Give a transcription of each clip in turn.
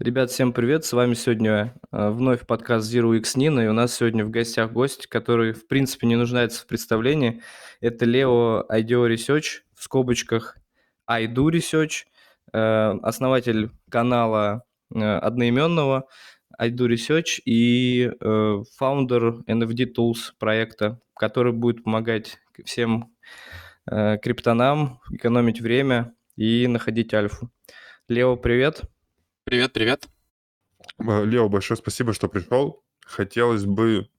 Ребят, всем привет! С вами сегодня э, вновь подкаст Zero X Nina, и у нас сегодня в гостях гость, который, в принципе, не нуждается в представлении. Это Лео IDEO Research, в скобочках IDO Research, э, основатель канала э, одноименного IDO Research и фаундер NFD Tools проекта, который будет помогать всем криптонам экономить время и находить альфу. Лео, привет! Привет, привет. Лео, большое спасибо, что пришел. Хотелось бы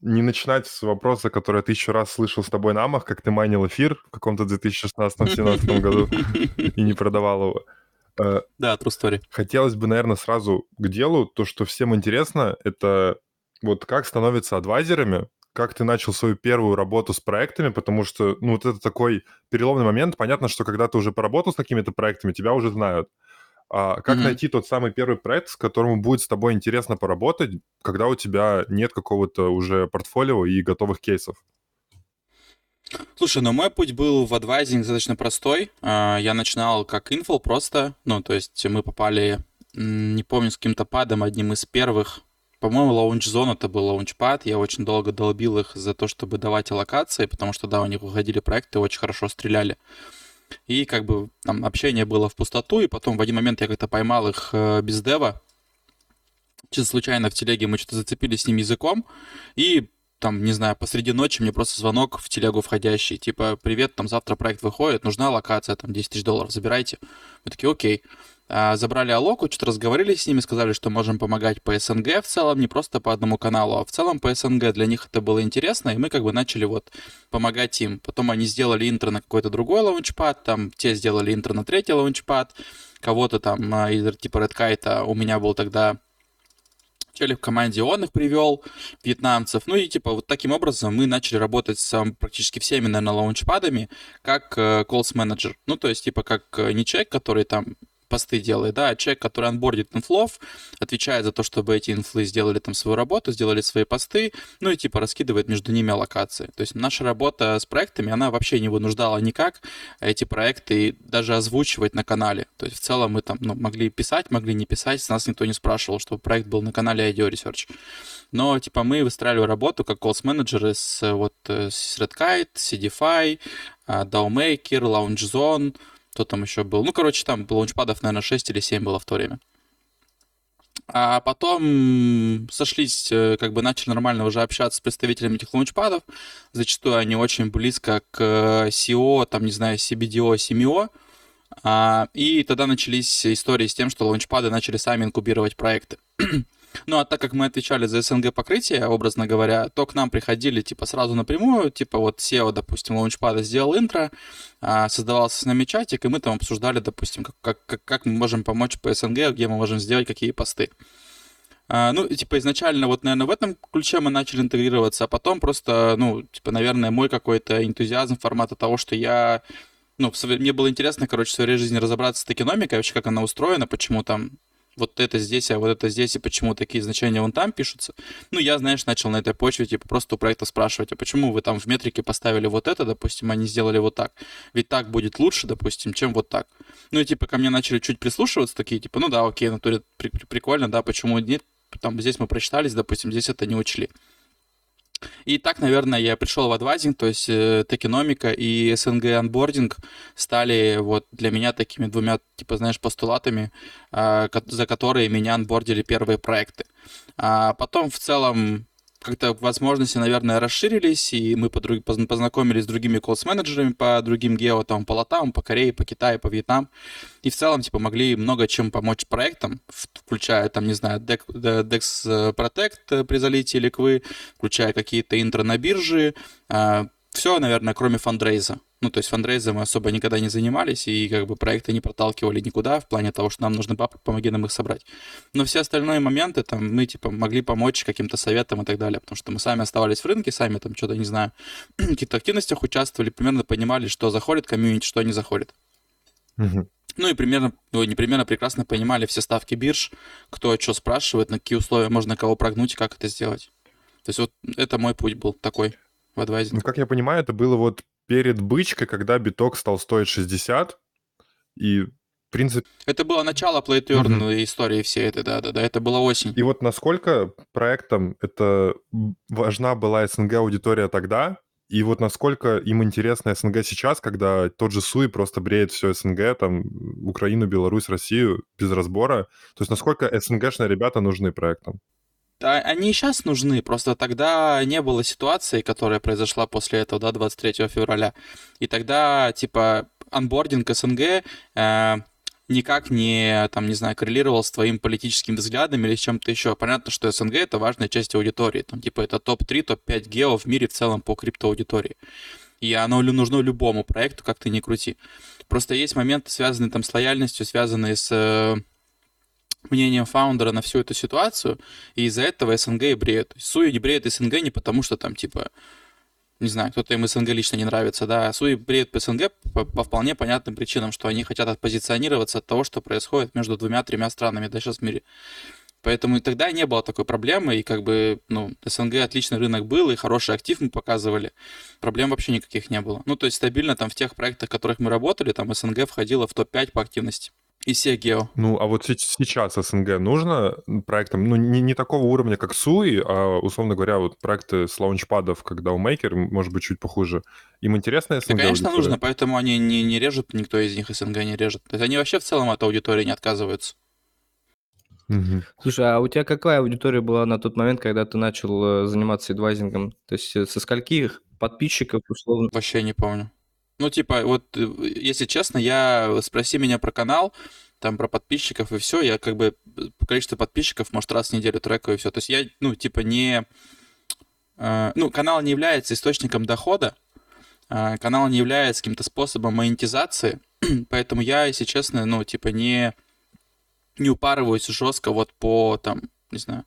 не начинать с вопроса, который я тысячу раз слышал с тобой на Амах, как ты майнил эфир в каком-то 2016-2017 году и не продавал его. Э, да, true story. Хотелось бы, наверное, сразу к делу. То, что всем интересно, это вот как становятся адвайзерами, как ты начал свою первую работу с проектами, потому что, ну, вот это такой переломный момент. Понятно, что когда ты уже поработал с какими-то проектами, тебя уже знают. А как mm-hmm. найти тот самый первый проект, с которым будет с тобой интересно поработать, когда у тебя нет какого-то уже портфолио и готовых кейсов? Слушай, ну мой путь был в адвайзинг достаточно простой. А, я начинал как инфол просто, ну то есть мы попали, не помню, с каким-то падом, одним из первых, по-моему, Launch Zone это был лаунчпад. Я очень долго долбил их за то, чтобы давать аллокации, потому что, да, у них выходили проекты, очень хорошо стреляли. И как бы там общение было в пустоту, и потом в один момент я как-то поймал их э, без дева. Чисто случайно в телеге мы что-то зацепились с ним языком, и там, не знаю, посреди ночи мне просто звонок в телегу входящий, типа, привет, там завтра проект выходит, нужна локация, там 10 тысяч долларов, забирайте. Мы такие, окей. А, забрали Алоку, что-то разговорили с ними, сказали, что можем помогать по СНГ в целом, не просто по одному каналу, а в целом по СНГ. Для них это было интересно, и мы как бы начали вот помогать им. Потом они сделали интро на какой-то другой лаунчпад, там те сделали интро на третий лаунчпад, кого-то там а, типа Kite, у меня был тогда Челик в команде он их привел, вьетнамцев. Ну и типа вот таким образом мы начали работать с практически всеми, наверное, лаунчпадами, как э, calls manager. Ну то есть типа как э, не человек, который там посты делает, да, а человек, который анбордит инфлов, отвечает за то, чтобы эти инфлы сделали там свою работу, сделали свои посты, ну и типа раскидывает между ними аллокации. То есть наша работа с проектами, она вообще не вынуждала никак эти проекты даже озвучивать на канале. То есть в целом мы там ну, могли писать, могли не писать, нас никто не спрашивал, чтобы проект был на канале IDEO Research. Но типа мы выстраивали работу как calls менеджеры с вот с Redkite, CDFI, DAOMaker, LaunchZone, кто там еще был? Ну, короче, там лаунчпадов, наверное, 6 или 7 было в то время. А потом сошлись, э, как бы начали нормально уже общаться с представителями этих лаунчпадов. Зачастую они очень близко к SEO, там, не знаю, CBDO, CMO. А, и тогда начались истории с тем, что лаунчпады начали сами инкубировать проекты. Ну, а так как мы отвечали за СНГ покрытие, образно говоря, то к нам приходили, типа, сразу напрямую, типа, вот SEO, допустим, лаунчпада сделал интро, а, создавался с нами чатик, и мы там обсуждали, допустим, как, как, как мы можем помочь по СНГ, где мы можем сделать какие посты. А, ну, типа, изначально вот, наверное, в этом ключе мы начали интегрироваться, а потом просто, ну, типа, наверное, мой какой-то энтузиазм формата того, что я ну, мне было интересно, короче, в своей жизни разобраться с токеномикой, вообще, как она устроена, почему там вот это здесь, а вот это здесь, и почему такие значения вон там пишутся. Ну, я, знаешь, начал на этой почве, типа, просто у проекта спрашивать, а почему вы там в метрике поставили вот это, допустим, а не сделали вот так? Ведь так будет лучше, допустим, чем вот так. Ну, и, типа, ко мне начали чуть прислушиваться, такие, типа, ну да, окей, натуре прикольно, да, почему нет, там, здесь мы прочитались, допустим, здесь это не учли. И так, наверное, я пришел в адвайзинг, то есть э, токеномика и СНГ анбординг стали вот для меня такими двумя, типа, знаешь, постулатами, э, за которые меня анбордили первые проекты. А потом в целом как-то возможности, наверное, расширились, и мы познакомились с другими колл-менеджерами по другим гео, там, по Латам, по Корее, по Китаю, по Вьетнам, и в целом, типа, могли много чем помочь проектам, включая, там, не знаю, Dex э, Protect э, при залитии ликвы, включая какие-то интро на бирже, а, все, наверное, кроме фандрейза. Ну, то есть фандрейзом мы особо никогда не занимались, и как бы проекты не проталкивали никуда в плане того, что нам нужны бабки, помоги нам их собрать. Но все остальные моменты, там, мы, типа, могли помочь каким-то советам и так далее, потому что мы сами оставались в рынке, сами там что-то, не знаю, в каких-то активностях участвовали, примерно понимали, что заходит комьюнити, что не заходит. Ну и примерно, ну, не примерно прекрасно понимали все ставки бирж, кто что спрашивает, на какие условия можно кого прогнуть и как это сделать. То есть вот это мой путь был такой в адвайзинге. Ну, как я понимаю, это было вот перед бычкой, когда биток стал стоить 60, и принципе... Это было начало Earn угу. истории всей этой, да-да-да, это была осень. И вот насколько проектом это важна была СНГ-аудитория тогда, и вот насколько им интересно СНГ сейчас, когда тот же Суи просто бреет все СНГ, там, Украину, Беларусь, Россию без разбора. То есть насколько СНГшные ребята нужны проектам? Да, они и сейчас нужны, просто тогда не было ситуации, которая произошла после этого, да, 23 февраля. И тогда, типа, анбординг СНГ э, никак не, там, не знаю, коррелировал с твоим политическим взглядом или с чем-то еще. Понятно, что СНГ — это важная часть аудитории. Там, типа, это топ-3, топ-5 гео в мире в целом по криптоаудитории. И оно нужно любому проекту, как ты ни крути. Просто есть моменты, связанные там с лояльностью, связанные с э, мнением фаундера на всю эту ситуацию, и из-за этого СНГ и бреют. Суи не бреет СНГ не потому, что там, типа, не знаю, кто-то им СНГ лично не нравится, да, Суи бреют по СНГ по, по вполне понятным причинам, что они хотят отпозиционироваться от того, что происходит между двумя-тремя странами да, сейчас в мире. Поэтому и тогда не было такой проблемы, и как бы, ну, СНГ отличный рынок был, и хороший актив мы показывали. Проблем вообще никаких не было. Ну, то есть стабильно там в тех проектах, в которых мы работали, там СНГ входило в топ-5 по активности. И Сегео. Ну, а вот сейчас СНГ нужно проектам, ну, не, не такого уровня, как Суи, а, условно говоря, вот проекты с лаунчпадов, когда у Maker, может быть, чуть похуже. Им интересно СНГ? Да, конечно, аудитория? нужно, поэтому они не, не режут, никто из них СНГ не режет. То есть они вообще в целом от аудитории не отказываются. Угу. Слушай, а у тебя какая аудитория была на тот момент, когда ты начал э, заниматься адвайзингом? То есть э, со скольких подписчиков, условно? Вообще не помню. Ну, типа, вот, э, если честно, я спроси меня про канал, там про подписчиков и все, я как бы количество подписчиков, может, раз в неделю трекаю и все. То есть я, ну, типа, не... Э, ну, канал не является источником дохода, э, канал не является каким-то способом монетизации, поэтому я, если честно, ну, типа, не, не упарываюсь жестко вот по, там, не знаю,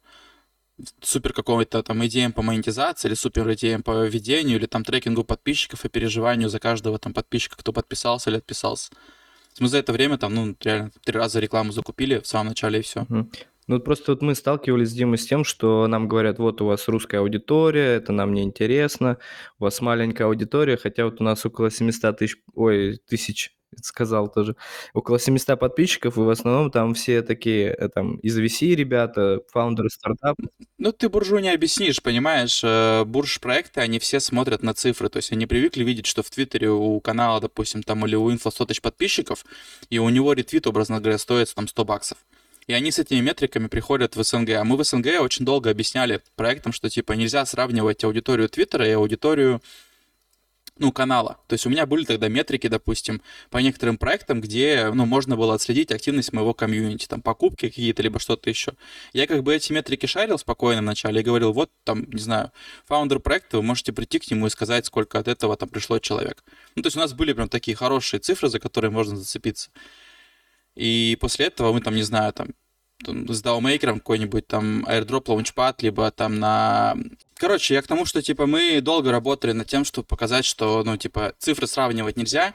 супер какой-то там идеям по монетизации или супер идеям по ведению или там трекингу подписчиков и переживанию за каждого там подписчика, кто подписался или отписался. Мы за это время там, ну, реально три раза рекламу закупили в самом начале и все. Ну, просто вот мы сталкивались с Димой с тем, что нам говорят, вот у вас русская аудитория, это нам не интересно, у вас маленькая аудитория, хотя вот у нас около 700 тысяч, ой, тысяч сказал тоже, около 700 подписчиков, и в основном там все такие, э, там, из VC ребята, фаундеры стартапов. Ну, ты буржу не объяснишь, понимаешь, э, бурж-проекты, они все смотрят на цифры, то есть они привыкли видеть, что в Твиттере у канала, допустим, там, или у инфо 100 тысяч подписчиков, и у него ретвит, образно говоря, стоит там 100 баксов. И они с этими метриками приходят в СНГ. А мы в СНГ очень долго объясняли проектам, что типа нельзя сравнивать аудиторию Твиттера и аудиторию ну, канала. То есть у меня были тогда метрики, допустим, по некоторым проектам, где, ну, можно было отследить активность моего комьюнити, там, покупки какие-то, либо что-то еще. Я как бы эти метрики шарил спокойно вначале и говорил, вот, там, не знаю, фаундер проекта, вы можете прийти к нему и сказать, сколько от этого там пришло человек. Ну, то есть у нас были прям такие хорошие цифры, за которые можно зацепиться. И после этого мы там, не знаю, там, с DAO-мейкером какой-нибудь там airdrop launchpad, либо там на... Короче, я к тому, что, типа, мы долго работали над тем, чтобы показать, что, ну, типа, цифры сравнивать нельзя,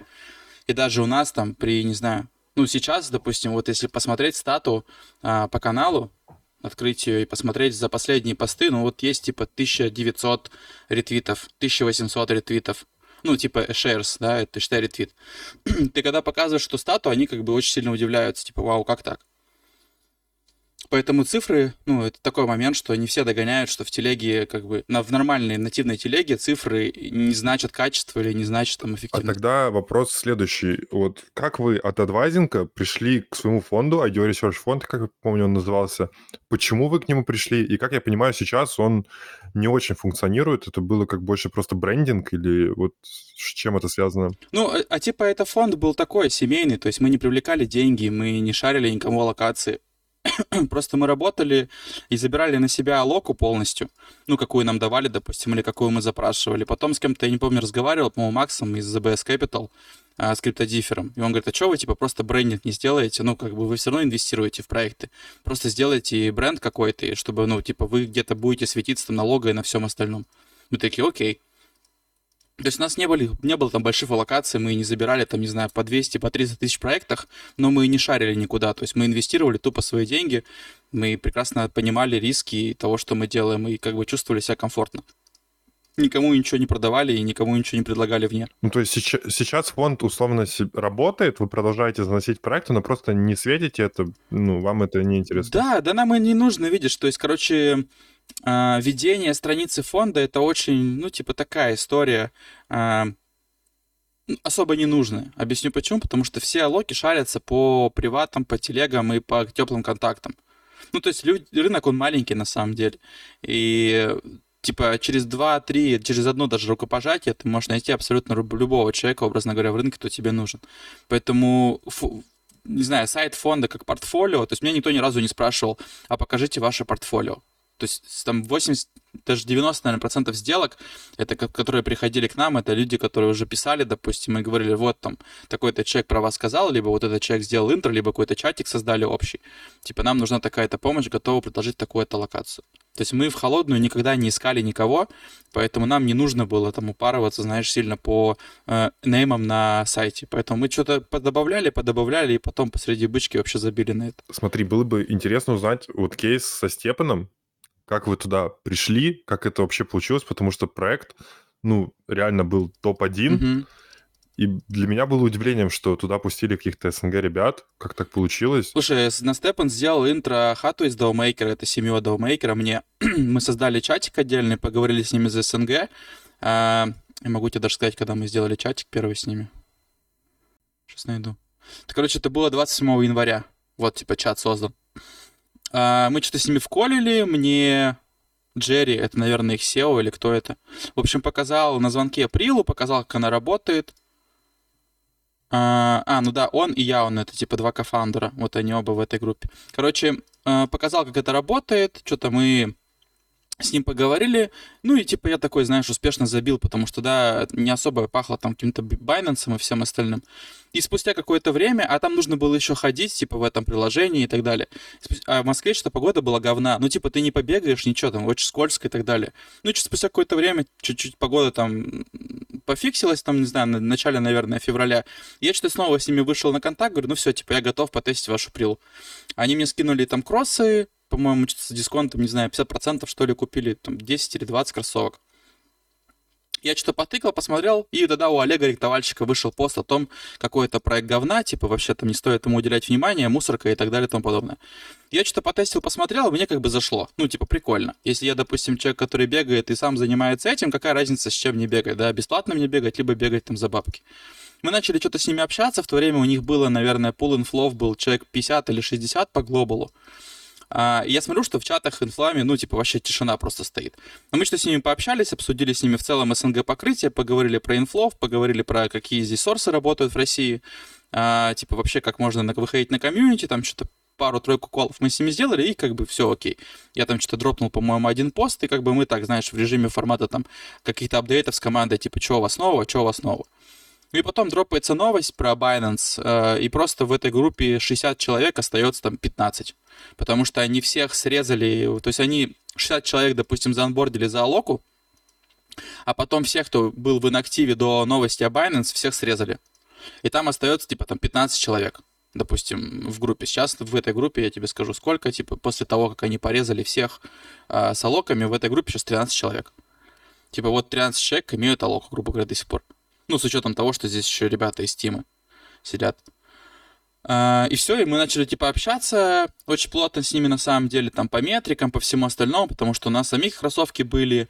и даже у нас там при, не знаю, ну, сейчас, допустим, вот если посмотреть стату а, по каналу, открыть ее и посмотреть за последние посты, ну, вот есть, типа, 1900 ретвитов, 1800 ретвитов, ну, типа shares, да, это считай ретвит. Ты когда показываешь эту стату, они как бы очень сильно удивляются, типа, вау, как так? Поэтому цифры, ну, это такой момент, что не все догоняют, что в телеге, как бы, на, в нормальной нативной телеге цифры не значат качество или не значат там эффективность. А тогда вопрос следующий. Вот как вы от адвайзинга пришли к своему фонду, IDEO Research фонд, как я помню, он назывался. Почему вы к нему пришли? И как я понимаю, сейчас он не очень функционирует. Это было как больше просто брендинг или вот с чем это связано? Ну, а, а типа это фонд был такой, семейный, то есть мы не привлекали деньги, мы не шарили никому локации Просто мы работали и забирали на себя локу полностью, ну, какую нам давали, допустим, или какую мы запрашивали. Потом с кем-то, я не помню, разговаривал, по-моему, Максом из ZBS Capital, а, с криптодифером. И он говорит, а что вы, типа, просто брендинг не сделаете? Ну, как бы вы все равно инвестируете в проекты. Просто сделайте бренд какой-то, чтобы, ну, типа, вы где-то будете светиться там на лого и на всем остальном. Мы такие, окей. То есть у нас не, были, не было там больших локаций, мы не забирали там, не знаю, по 200, по 300 тысяч проектах, но мы не шарили никуда. То есть мы инвестировали тупо свои деньги, мы прекрасно понимали риски того, что мы делаем, и как бы чувствовали себя комфортно. никому ничего не продавали и никому ничего не предлагали вне. Ну, то есть сейчас, сейчас фонд условно работает, вы продолжаете заносить проекты, но просто не светите это, ну, вам это не интересно. Да, да нам и не нужно, видишь, то есть, короче, э, ведение страницы фонда это очень, ну, типа такая история, э, особо не нужно. Объясню почему. Потому что все локи шарятся по приватам, по телегам и по теплым контактам. Ну, то есть люди, рынок, он маленький на самом деле. И типа через два-три, через одно даже рукопожатие ты можешь найти абсолютно любого человека, образно говоря, в рынке, кто тебе нужен. Поэтому не знаю, сайт фонда как портфолио, то есть меня никто ни разу не спрашивал, а покажите ваше портфолио. То есть там 80, даже 90, наверное, процентов сделок, это которые приходили к нам, это люди, которые уже писали, допустим, и говорили, вот там такой-то человек про вас сказал, либо вот этот человек сделал интро, либо какой-то чатик создали общий. Типа нам нужна такая-то помощь, готовы предложить такую-то локацию. То есть мы в холодную никогда не искали никого, поэтому нам не нужно было там упарываться, знаешь, сильно по э, неймам на сайте. Поэтому мы что-то подобавляли, подобавляли, и потом посреди бычки вообще забили на это. Смотри, было бы интересно узнать вот кейс со Степаном, как вы туда пришли, как это вообще получилось, потому что проект, ну, реально был топ-1, угу. и для меня было удивлением, что туда пустили каких-то СНГ ребят, как так получилось. Слушай, на Степан сделал интро хату из Доумейкера, это семья Доумейкера, мне, мы создали чатик отдельный, поговорили с ними за СНГ, а, я могу тебе даже сказать, когда мы сделали чатик первый с ними. Сейчас найду. Это, короче, это было 27 января. Вот, типа, чат создан. А, мы что-то с ними вколили, мне Джерри, это, наверное, их SEO или кто это. В общем, показал на звонке Прилу, показал, как она работает. А, а, ну да, он и я, он это типа два кофаундера, вот они оба в этой группе. Короче, а, показал, как это работает, что-то мы с ним поговорили, ну и типа я такой, знаешь, успешно забил, потому что, да, не особо пахло там каким-то Binance и всем остальным. И спустя какое-то время, а там нужно было еще ходить, типа, в этом приложении и так далее. А в Москве что-то погода была говна. Ну, типа, ты не побегаешь, ничего, там, очень скользко и так далее. Ну, и спустя какое-то время, чуть-чуть погода там пофиксилась, там, не знаю, на начале, наверное, февраля. Я что-то снова с ними вышел на контакт, говорю, ну все, типа, я готов потестить вашу прилу. Они мне скинули там кроссы, по-моему, с дисконтом, не знаю, 50% что ли купили, там 10 или 20 кроссовок. Я что-то потыкал, посмотрел, и тогда у Олега Ректовальщика вышел пост о том, какой это проект говна, типа вообще там не стоит ему уделять внимание, мусорка и так далее и тому подобное. Я что-то потестил, посмотрел, мне как бы зашло. Ну, типа, прикольно. Если я, допустим, человек, который бегает и сам занимается этим, какая разница, с чем мне бегать, да, бесплатно мне бегать, либо бегать там за бабки. Мы начали что-то с ними общаться, в то время у них было, наверное, and flow был человек 50 или 60 по глобалу. А, я смотрю, что в чатах инфлами, ну, типа, вообще тишина просто стоит. Но мы что с ними пообщались, обсудили с ними в целом СНГ покрытие, поговорили про инфлов, поговорили про какие здесь сорсы работают в России, а, типа, вообще, как можно выходить на комьюнити, там что-то пару-тройку колов мы с ними сделали, и как бы все окей. Я там что-то дропнул, по-моему, один пост, и как бы мы так, знаешь, в режиме формата там каких-то апдейтов с командой, типа, что у вас нового, что у вас нового. И потом дропается новость про Binance, э, и просто в этой группе 60 человек остается там 15. Потому что они всех срезали, то есть они 60 человек, допустим, заонбордили за Алоку, а потом всех, кто был в инактиве до новости о Binance, всех срезали. И там остается, типа, там 15 человек, допустим, в группе. Сейчас в этой группе, я тебе скажу, сколько, типа, после того, как они порезали всех э, с алоками, в этой группе сейчас 13 человек. Типа, вот 13 человек имеют алоку, грубо говоря, до сих пор. Ну, с учетом того, что здесь еще ребята из Тимы сидят. Uh, и все, и мы начали, типа, общаться очень плотно с ними, на самом деле, там, по метрикам, по всему остальному, потому что у нас самих кроссовки были,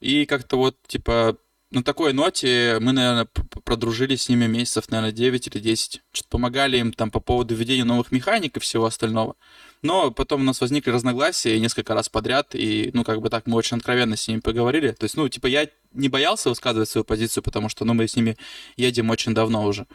и как-то вот, типа, на такой ноте мы, наверное, продружились с ними месяцев, наверное, 9 или 10. Что-то помогали им там по поводу введения новых механик и всего остального. Но потом у нас возникли разногласия несколько раз подряд, и, ну, как бы так, мы очень откровенно с ними поговорили. То есть, ну, типа, я не боялся высказывать свою позицию, потому что, ну, мы с ними едем очень давно уже.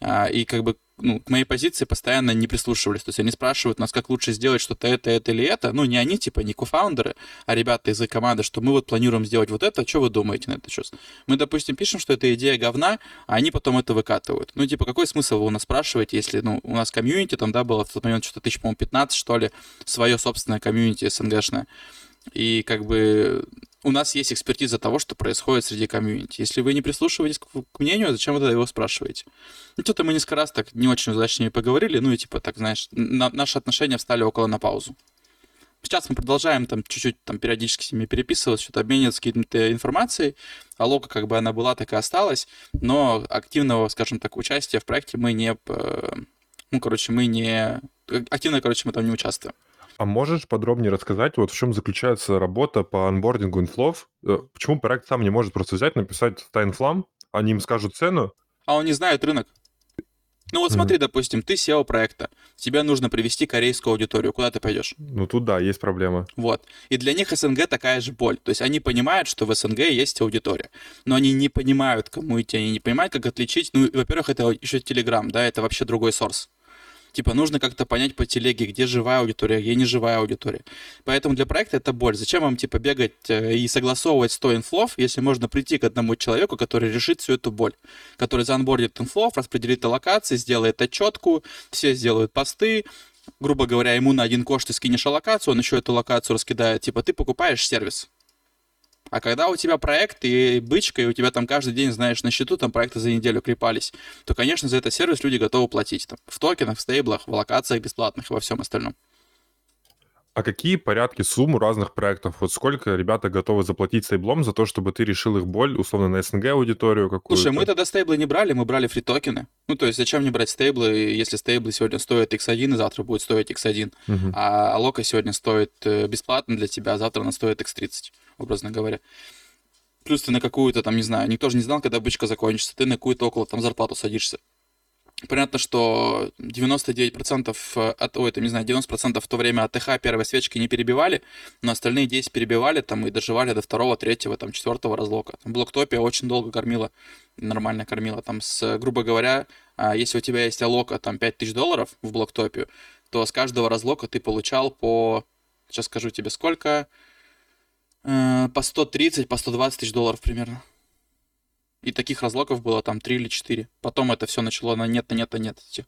А, и как бы ну, к моей позиции постоянно не прислушивались. То есть они спрашивают нас, как лучше сделать что-то это, это или это. Ну, не они, типа, не кофаундеры, а ребята из команды, что мы вот планируем сделать вот это, что вы думаете на это сейчас? Мы, допустим, пишем, что это идея говна, а они потом это выкатывают. Ну, типа, какой смысл у нас спрашиваете, если, ну, у нас комьюнити, там, да, было в тот момент что-то тысяч, по-моему, 15, что ли, свое собственное комьюнити СНГшное. И как бы у нас есть экспертиза того, что происходит среди комьюнити. Если вы не прислушиваетесь к, к мнению, зачем вы тогда его спрашиваете? Ну, что-то мы несколько раз так не очень удачно поговорили, ну и типа так, знаешь, на, наши отношения встали около на паузу. Сейчас мы продолжаем там чуть-чуть там периодически с ними переписываться, что-то обмениваться какой-то информацией. А лока как бы она была, так и осталась. Но активного, скажем так, участия в проекте мы не... э, Ну, короче, мы не... Активно, короче, мы там не участвуем. А можешь подробнее рассказать, вот в чем заключается работа по анбордингу инфлов? Э, Почему проект сам не может просто взять, написать тайнфлам, они им скажут цену, А он не знает рынок. Ну вот смотри, допустим, ты SEO проекта, тебе нужно привести корейскую аудиторию, куда ты пойдешь? ну тут да, есть проблема. Вот. И для них СНГ такая же боль. То есть они понимают, что в СНГ есть аудитория, но они не понимают, кому идти, они не понимают, как отличить. Ну, во-первых, это еще Телеграм, да, это вообще другой сорс. Типа нужно как-то понять по телеге, где живая аудитория, где не живая аудитория. Поэтому для проекта это боль. Зачем вам типа бегать э, и согласовывать 100 инфлов, если можно прийти к одному человеку, который решит всю эту боль, который заанбордит инфлов, распределит локации, сделает отчетку, все сделают посты, грубо говоря, ему на один кош ты скинешь локацию, он еще эту локацию раскидает. Типа ты покупаешь сервис. А когда у тебя проект и бычка, и у тебя там каждый день, знаешь, на счету там проекты за неделю клепались, то, конечно, за этот сервис люди готовы платить. Там, в токенах, в стейблах, в локациях бесплатных и во всем остальном. А какие порядки сумм у разных проектов? Вот сколько ребята готовы заплатить стейблом за то, чтобы ты решил их боль, условно, на СНГ аудиторию какую-то? Слушай, мы тогда стейблы не брали, мы брали фри токены. Ну, то есть, зачем мне брать стейблы, если стейблы сегодня стоят x1, и завтра будет стоить x1, Мгм. а лока сегодня стоит э, бесплатно для тебя, а завтра она стоит x30, образно говоря. Плюс ты на какую-то там, не знаю, никто же не знал, когда бычка закончится, ты на какую-то около там зарплату садишься. Понятно, что 99% от, ой, это не знаю, 90% в то время от ТХ первой свечки не перебивали, но остальные 10 перебивали там и доживали до второго, третьего, там четвертого разлока. Там Блоктопия очень долго кормила, нормально кормила. Там с, грубо говоря, а, если у тебя есть алока там 5000 долларов в Блоктопию, то с каждого разлока ты получал по, сейчас скажу тебе сколько, Э, по 130, по 120 тысяч долларов примерно. И таких разлоков было там 3 или 4. Потом это все начало на нет, на нет, на нет идти.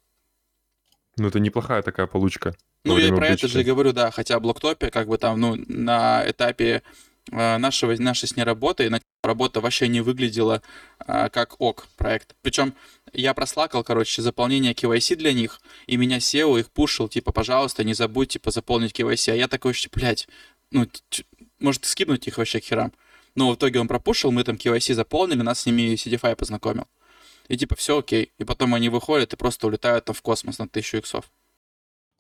Ну, это неплохая такая получка. Ну, я про это же и говорю, да, хотя блоктопе, как бы там, ну, на этапе э, нашего, нашей с ней работы, работа вообще не выглядела э, как ок проект. Причем я прослакал, короче, заполнение KYC для них, и меня SEO их пушил, типа, пожалуйста, не забудь, типа, заполнить KYC. А я такой, блядь, ну, может, скинуть их вообще к херам. Но в итоге он пропушил, мы там KYC заполнили, нас с ними CDFI познакомил. И типа, все окей. И потом они выходят и просто улетают там в космос на тысячу иксов.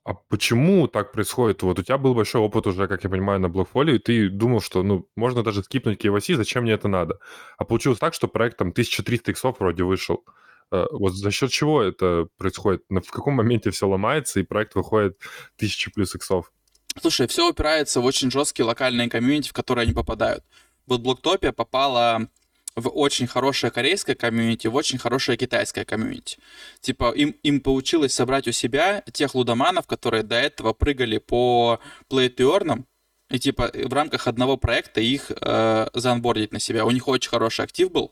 А почему так происходит? Вот у тебя был большой опыт уже, как я понимаю, на блокфолио, и ты думал, что, ну, можно даже скипнуть KYC, зачем мне это надо? А получилось так, что проект там 1300 иксов вроде вышел. Э, Вот за счет чего это происходит? В каком моменте все ломается, и проект выходит 1000 плюс иксов? Слушай, все упирается в очень жесткие локальные комьюнити, в которые они попадают. Вот Блоктопия попала в очень хорошее корейское комьюнити, в очень хорошее китайское комьюнити. Типа им, им получилось собрать у себя тех лудоманов, которые до этого прыгали по earn, и типа в рамках одного проекта их э, заанбордить на себя. У них очень хороший актив был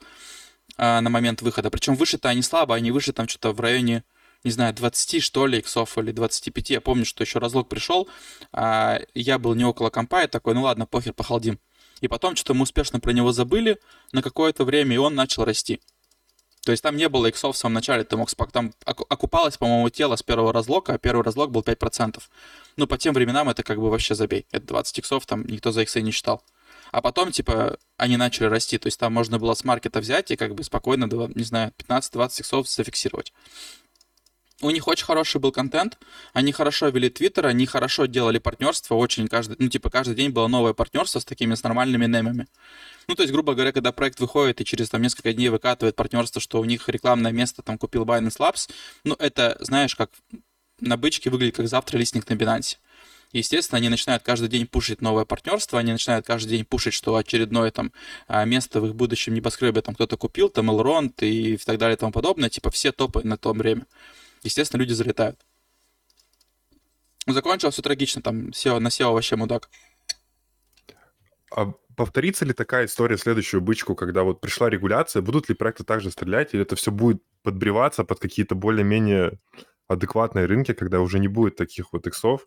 э, на момент выхода. Причем выше-то они слабо, они выше там что-то в районе, не знаю, 20 что ли, иксов или 25. Я помню, что еще разлог пришел, а я был не около компа, я такой, ну ладно, похер, похалдим. И потом что-то мы успешно про него забыли на какое-то время, и он начал расти. То есть там не было иксов в самом начале, ты мог спок... Там оку- окупалось, по-моему, тело с первого разлока, а первый разлог был 5%. Ну, по тем временам это как бы вообще забей. Это 20 иксов, там никто за иксы не считал. А потом, типа, они начали расти. То есть там можно было с маркета взять и как бы спокойно, не знаю, 15-20 иксов зафиксировать. У них очень хороший был контент, они хорошо вели твиттер, они хорошо делали партнерство, очень каждый, ну, типа, каждый день было новое партнерство с такими, с нормальными немами. Ну, то есть, грубо говоря, когда проект выходит и через там несколько дней выкатывает партнерство, что у них рекламное место там купил Binance Labs, ну, это, знаешь, как на бычке выглядит как завтра листник на Binance. Естественно, они начинают каждый день пушить новое партнерство, они начинают каждый день пушить, что очередное там а, место в их будущем небоскребе там кто-то купил, там Elrond и так далее и тому подобное, типа все топы на то время. Естественно, люди залетают. Закончилось все трагично, там SEO, на SEO вообще мудак. А повторится ли такая история следующую бычку, когда вот пришла регуляция, будут ли проекты также стрелять, или это все будет подбриваться под какие-то более-менее адекватные рынки, когда уже не будет таких вот иксов?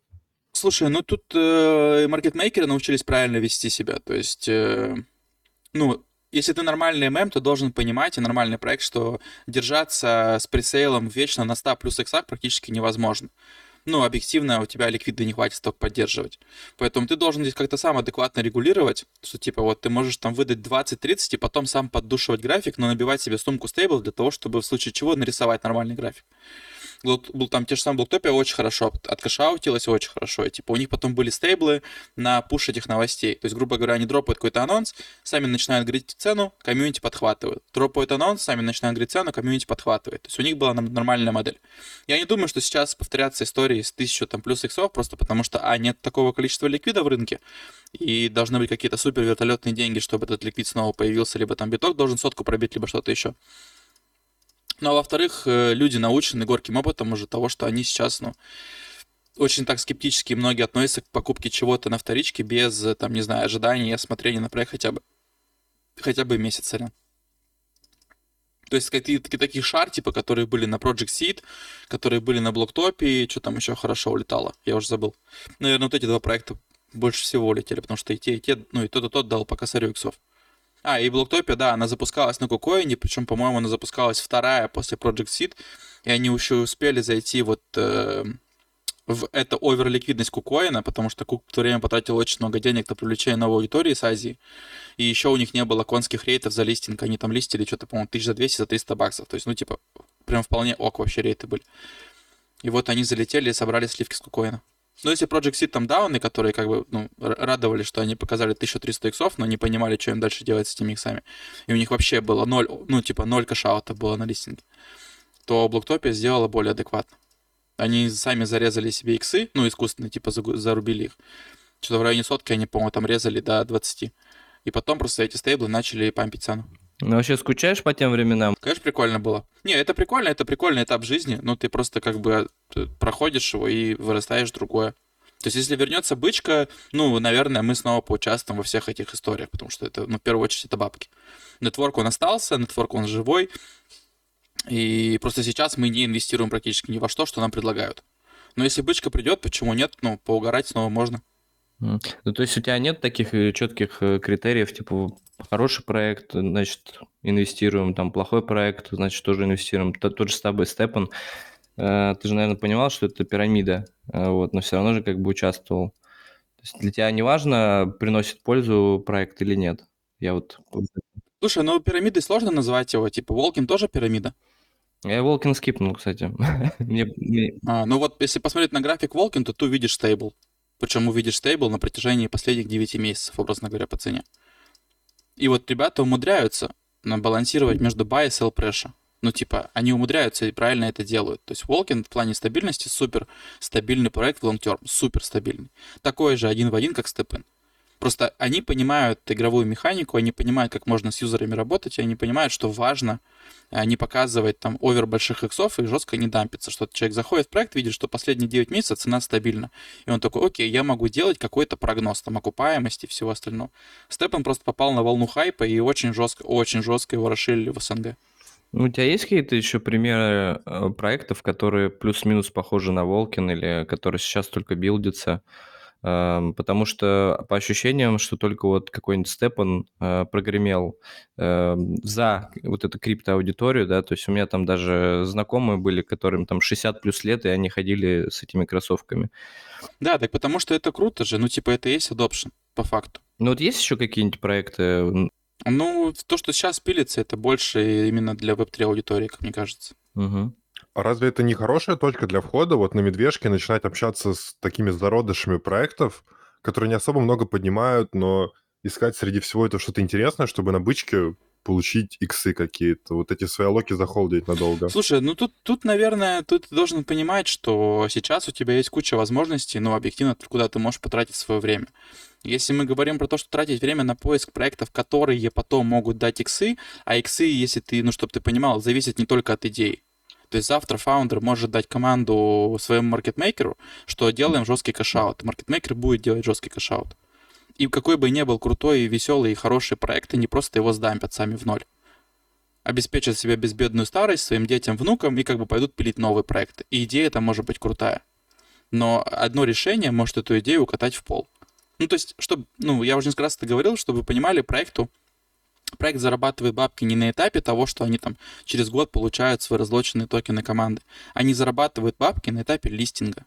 Слушай, ну тут э, маркетмейкеры научились правильно вести себя. То есть, э, ну, если ты нормальный ММ, то должен понимать, и нормальный проект, что держаться с пресейлом вечно на 100 плюс иксах практически невозможно. ну, объективно у тебя ликвида не хватит столько поддерживать. Поэтому ты должен здесь как-то сам адекватно регулировать, что типа вот ты можешь там выдать 20-30 и потом сам поддушивать график, но набивать себе сумку стейбл для того, чтобы в случае чего нарисовать нормальный график был там те же самые Блоктопия очень хорошо откашаутилось, очень хорошо. И, типа у них потом были стейблы на пуш этих новостей. То есть, грубо говоря, они дропают какой-то анонс, сами начинают говорить цену, комьюнити подхватывают. Дропают анонс, сами начинают говорить цену, комьюнити подхватывает. То есть у них была нормальная модель. Я не думаю, что сейчас повторятся истории с 1000 там плюс иксов, просто потому что, а, нет такого количества ликвида в рынке, и должны быть какие-то супер вертолетные деньги, чтобы этот ликвид снова появился, либо там биток должен сотку пробить, либо что-то еще. Ну, а во-вторых, э, люди научены горьким опытом уже того, что они сейчас, ну, очень так скептически многие относятся к покупке чего-то на вторичке без, э, там, не знаю, ожидания осмотрения на проект хотя бы, хотя бы месяц, сорян. То есть какие-то такие шар, типа, которые были на Project Seed, которые были на Блоктопе, и что там еще хорошо улетало, я уже забыл. Наверное, вот эти два проекта больше всего улетели, потому что и те, и те, ну и тот, и тот дал по косарю иксов. А, и Блоктопия, да, она запускалась на Кукоине, причем, по-моему, она запускалась вторая после Project Seed, и они еще успели зайти вот э, в это оверликвидность Кукоина, потому что Кук в то время потратил очень много денег на привлечение новой аудитории с Азии, и еще у них не было конских рейтов за листинг, они там листили что-то, по-моему, 1200 за 300 баксов, то есть, ну, типа, прям вполне ок вообще рейты были. И вот они залетели и собрали сливки с Кукоина. Но ну, если Project Seed там дауны, которые как бы ну, радовали, что они показали 1300 иксов, но не понимали, что им дальше делать с этими иксами, и у них вообще было ноль, ну типа ноль кэшаута было на листинге, то Блоктопия сделала более адекватно. Они сами зарезали себе иксы, ну искусственно типа зарубили их. Что-то в районе сотки они, по-моему, там резали до 20. И потом просто эти стейблы начали пампить цену. Ну, вообще скучаешь по тем временам? Конечно, прикольно было. Не, это прикольно, это прикольный этап жизни, но ты просто как бы э, проходишь его и вырастаешь другое. То есть, если вернется бычка, ну, наверное, мы снова поучаствуем во всех этих историях, потому что это, ну, в первую очередь, это бабки. Нетворк, он остался, нетворк, он живой, и просто сейчас мы не инвестируем практически ни во что, что нам предлагают. Но если бычка придет, почему нет? Ну, поугарать снова можно. Ну, то есть у тебя нет таких э, четких э, критериев, типа хороший проект, значит, инвестируем, там плохой проект, значит, тоже инвестируем. Тот, тот же с тобой Степан, э, ты же, наверное, понимал, что это пирамида, вот, но все равно же как бы участвовал. То есть для тебя не важно, приносит пользу проект или нет? Я вот... Слушай, ну пирамидой сложно назвать его, типа Волкин тоже пирамида? Я Волкин скипнул, кстати. мне, мне... А, ну вот если посмотреть на график Волкин, то ты увидишь стейбл. Причем увидишь стейбл на протяжении последних 9 месяцев, образно говоря, по цене. И вот ребята умудряются балансировать между buy и sell pressure. Ну, типа, они умудряются и правильно это делают. То есть Волкин в плане стабильности супер стабильный проект в long term, супер стабильный. Такой же один в один, как Степен. Просто они понимают игровую механику, они понимают, как можно с юзерами работать, и они понимают, что важно э, не показывать там овер больших иксов и жестко не дампиться, что человек заходит в проект, видит, что последние 9 месяцев цена стабильна. И он такой, окей, я могу делать какой-то прогноз там окупаемости и всего остального. Степан просто попал на волну хайпа и очень жестко, очень жестко его расширили в СНГ. Ну, у тебя есть какие-то еще примеры э, проектов, которые плюс-минус похожи на Волкин или которые сейчас только билдятся? Потому что по ощущениям, что только вот какой-нибудь Степан э, прогремел э, за вот эту криптоаудиторию, да, то есть у меня там даже знакомые были, которым там 60 плюс лет, и они ходили с этими кроссовками. Да, так потому что это круто же, ну типа это и есть adoption, по факту. Ну вот есть еще какие-нибудь проекты? Ну, то, что сейчас пилится, это больше именно для веб-3 аудитории, как мне кажется. Угу. Разве это не хорошая точка для входа вот на медвежке начинать общаться с такими зародышами проектов, которые не особо много поднимают, но искать среди всего этого что-то интересное, чтобы на бычке получить иксы какие-то, вот эти свои локи захолдить надолго. Слушай, ну тут, тут, наверное, тут ты должен понимать, что сейчас у тебя есть куча возможностей, но объективно, куда ты можешь потратить свое время. Если мы говорим про то, что тратить время на поиск проектов, которые потом могут дать иксы, а иксы, если ты, ну, чтобы ты понимал, зависят не только от идей. То есть завтра фаундер может дать команду своему маркетмейкеру, что делаем жесткий cashout. Маркетмейкер будет делать жесткий cashout. И какой бы ни был крутой, веселый и хороший проект, они просто его сдампят сами в ноль. Обеспечат себе безбедную старость своим детям, внукам и как бы пойдут пилить новый проект. И идея это может быть крутая. Но одно решение может эту идею укатать в пол. Ну, то есть, чтобы, ну, я уже несколько раз это говорил, чтобы вы понимали, проекту проект зарабатывает бабки не на этапе того, что они там через год получают свои разлоченные токены команды. Они зарабатывают бабки на этапе листинга.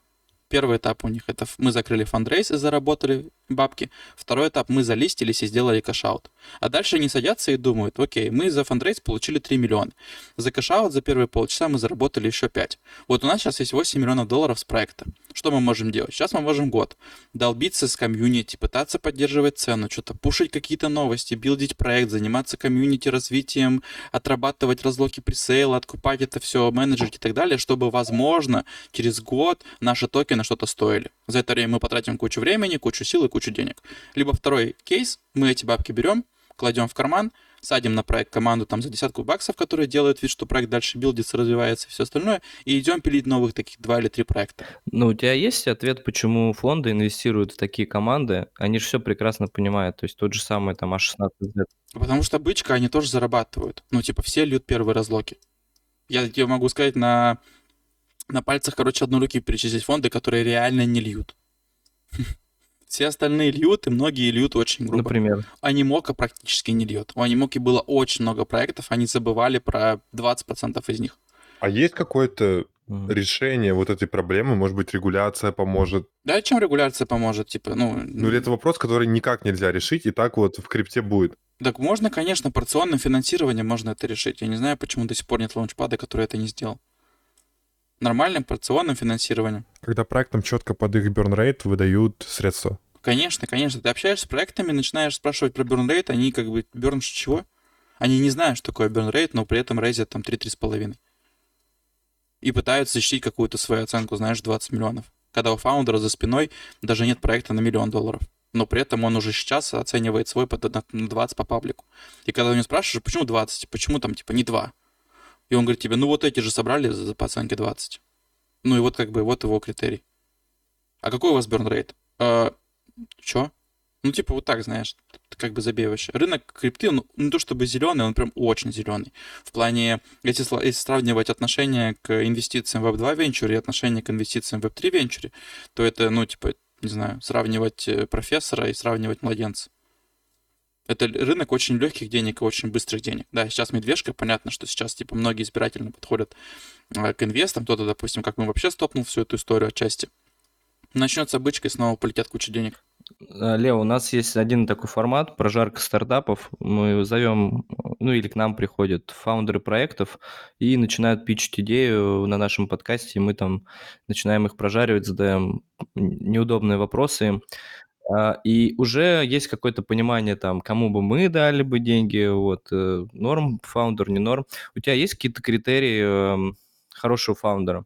Первый этап у них это мы закрыли fundraise и заработали бабки. Второй этап мы залистились и сделали cashout. А дальше они садятся и думают, окей, мы за fundraise получили 3 миллиона. За cashout за первые полчаса мы заработали еще 5. Вот у нас сейчас есть 8 миллионов долларов с проекта. Что мы можем делать? Сейчас мы можем год долбиться с комьюнити, пытаться поддерживать цену, что-то пушить какие-то новости, билдить проект, заниматься комьюнити развитием, отрабатывать разлоки пресейла, откупать это все, менеджерить и так далее, чтобы, возможно, через год наши токены что-то стоили. За это время мы потратим кучу времени, кучу сил и кучу денег. Либо второй кейс, мы эти бабки берем, кладем в карман, садим на проект команду там за десятку баксов, которые делают вид, что проект дальше билдится, развивается и все остальное, и идем пилить новых таких два или три проекта. Ну, у тебя есть ответ, почему фонды инвестируют в такие команды? Они же все прекрасно понимают, то есть тот же самый там А16Z. Потому что бычка, они тоже зарабатывают. Ну, типа, все льют первые разлоки. Я тебе могу сказать на, на пальцах, короче, одной руки перечислить фонды, которые реально не льют. Все остальные льют, и многие льют очень грубо. Например? Анимока практически не льет. У Анимоки было очень много проектов, они забывали про 20% из них. А есть какое-то решение вот этой проблемы? Может быть, регуляция поможет? Да, чем регуляция поможет? Типа, ну... Ну, или это вопрос, который никак нельзя решить, и так вот в крипте будет? Так можно, конечно, порционным финансированием можно это решить. Я не знаю, почему до сих пор нет лаунчпада, который это не сделал. Нормальным порционным финансированием. Когда проектам четко под их rate выдают средства. Конечно, конечно. Ты общаешься с проектами, начинаешь спрашивать про rate, они как бы burn чего? Они не знают, что такое rate, но при этом рейзят там 3-3,5. И пытаются защитить какую-то свою оценку, знаешь, 20 миллионов. Когда у фаундера за спиной даже нет проекта на миллион долларов. Но при этом он уже сейчас оценивает свой на 20 по паблику. И когда у него спрашиваешь, почему 20, почему там типа не 2? И он говорит тебе, ну вот эти же собрали за, по оценке 20. Ну и вот как бы вот его критерий. А какой у вас burn rate? А, чё? Ну, типа, вот так, знаешь, как бы забей вообще. Рынок крипты, он не то чтобы зеленый, он прям очень зеленый. В плане, если, если сравнивать отношение к инвестициям в Web2 венчуре и отношение к инвестициям в Web3 венчуре, то это, ну, типа, не знаю, сравнивать э, профессора и сравнивать младенца. Это рынок очень легких денег и очень быстрых денег. Да, сейчас медвежка, понятно, что сейчас, типа, многие избирательно подходят э, к инвестам. Кто-то, допустим, как мы вообще стопнул всю эту историю отчасти. Начнется бычка, и снова полетят куча денег. Э, Лео, у нас есть один такой формат, прожарка стартапов. Мы зовем, ну или к нам приходят фаундеры проектов и начинают пичить идею на нашем подкасте, и мы там начинаем их прожаривать, задаем неудобные вопросы. А, и уже есть какое-то понимание там, кому бы мы дали бы деньги, вот, э, норм фаундер, не норм. У тебя есть какие-то критерии эм, хорошего фаундера?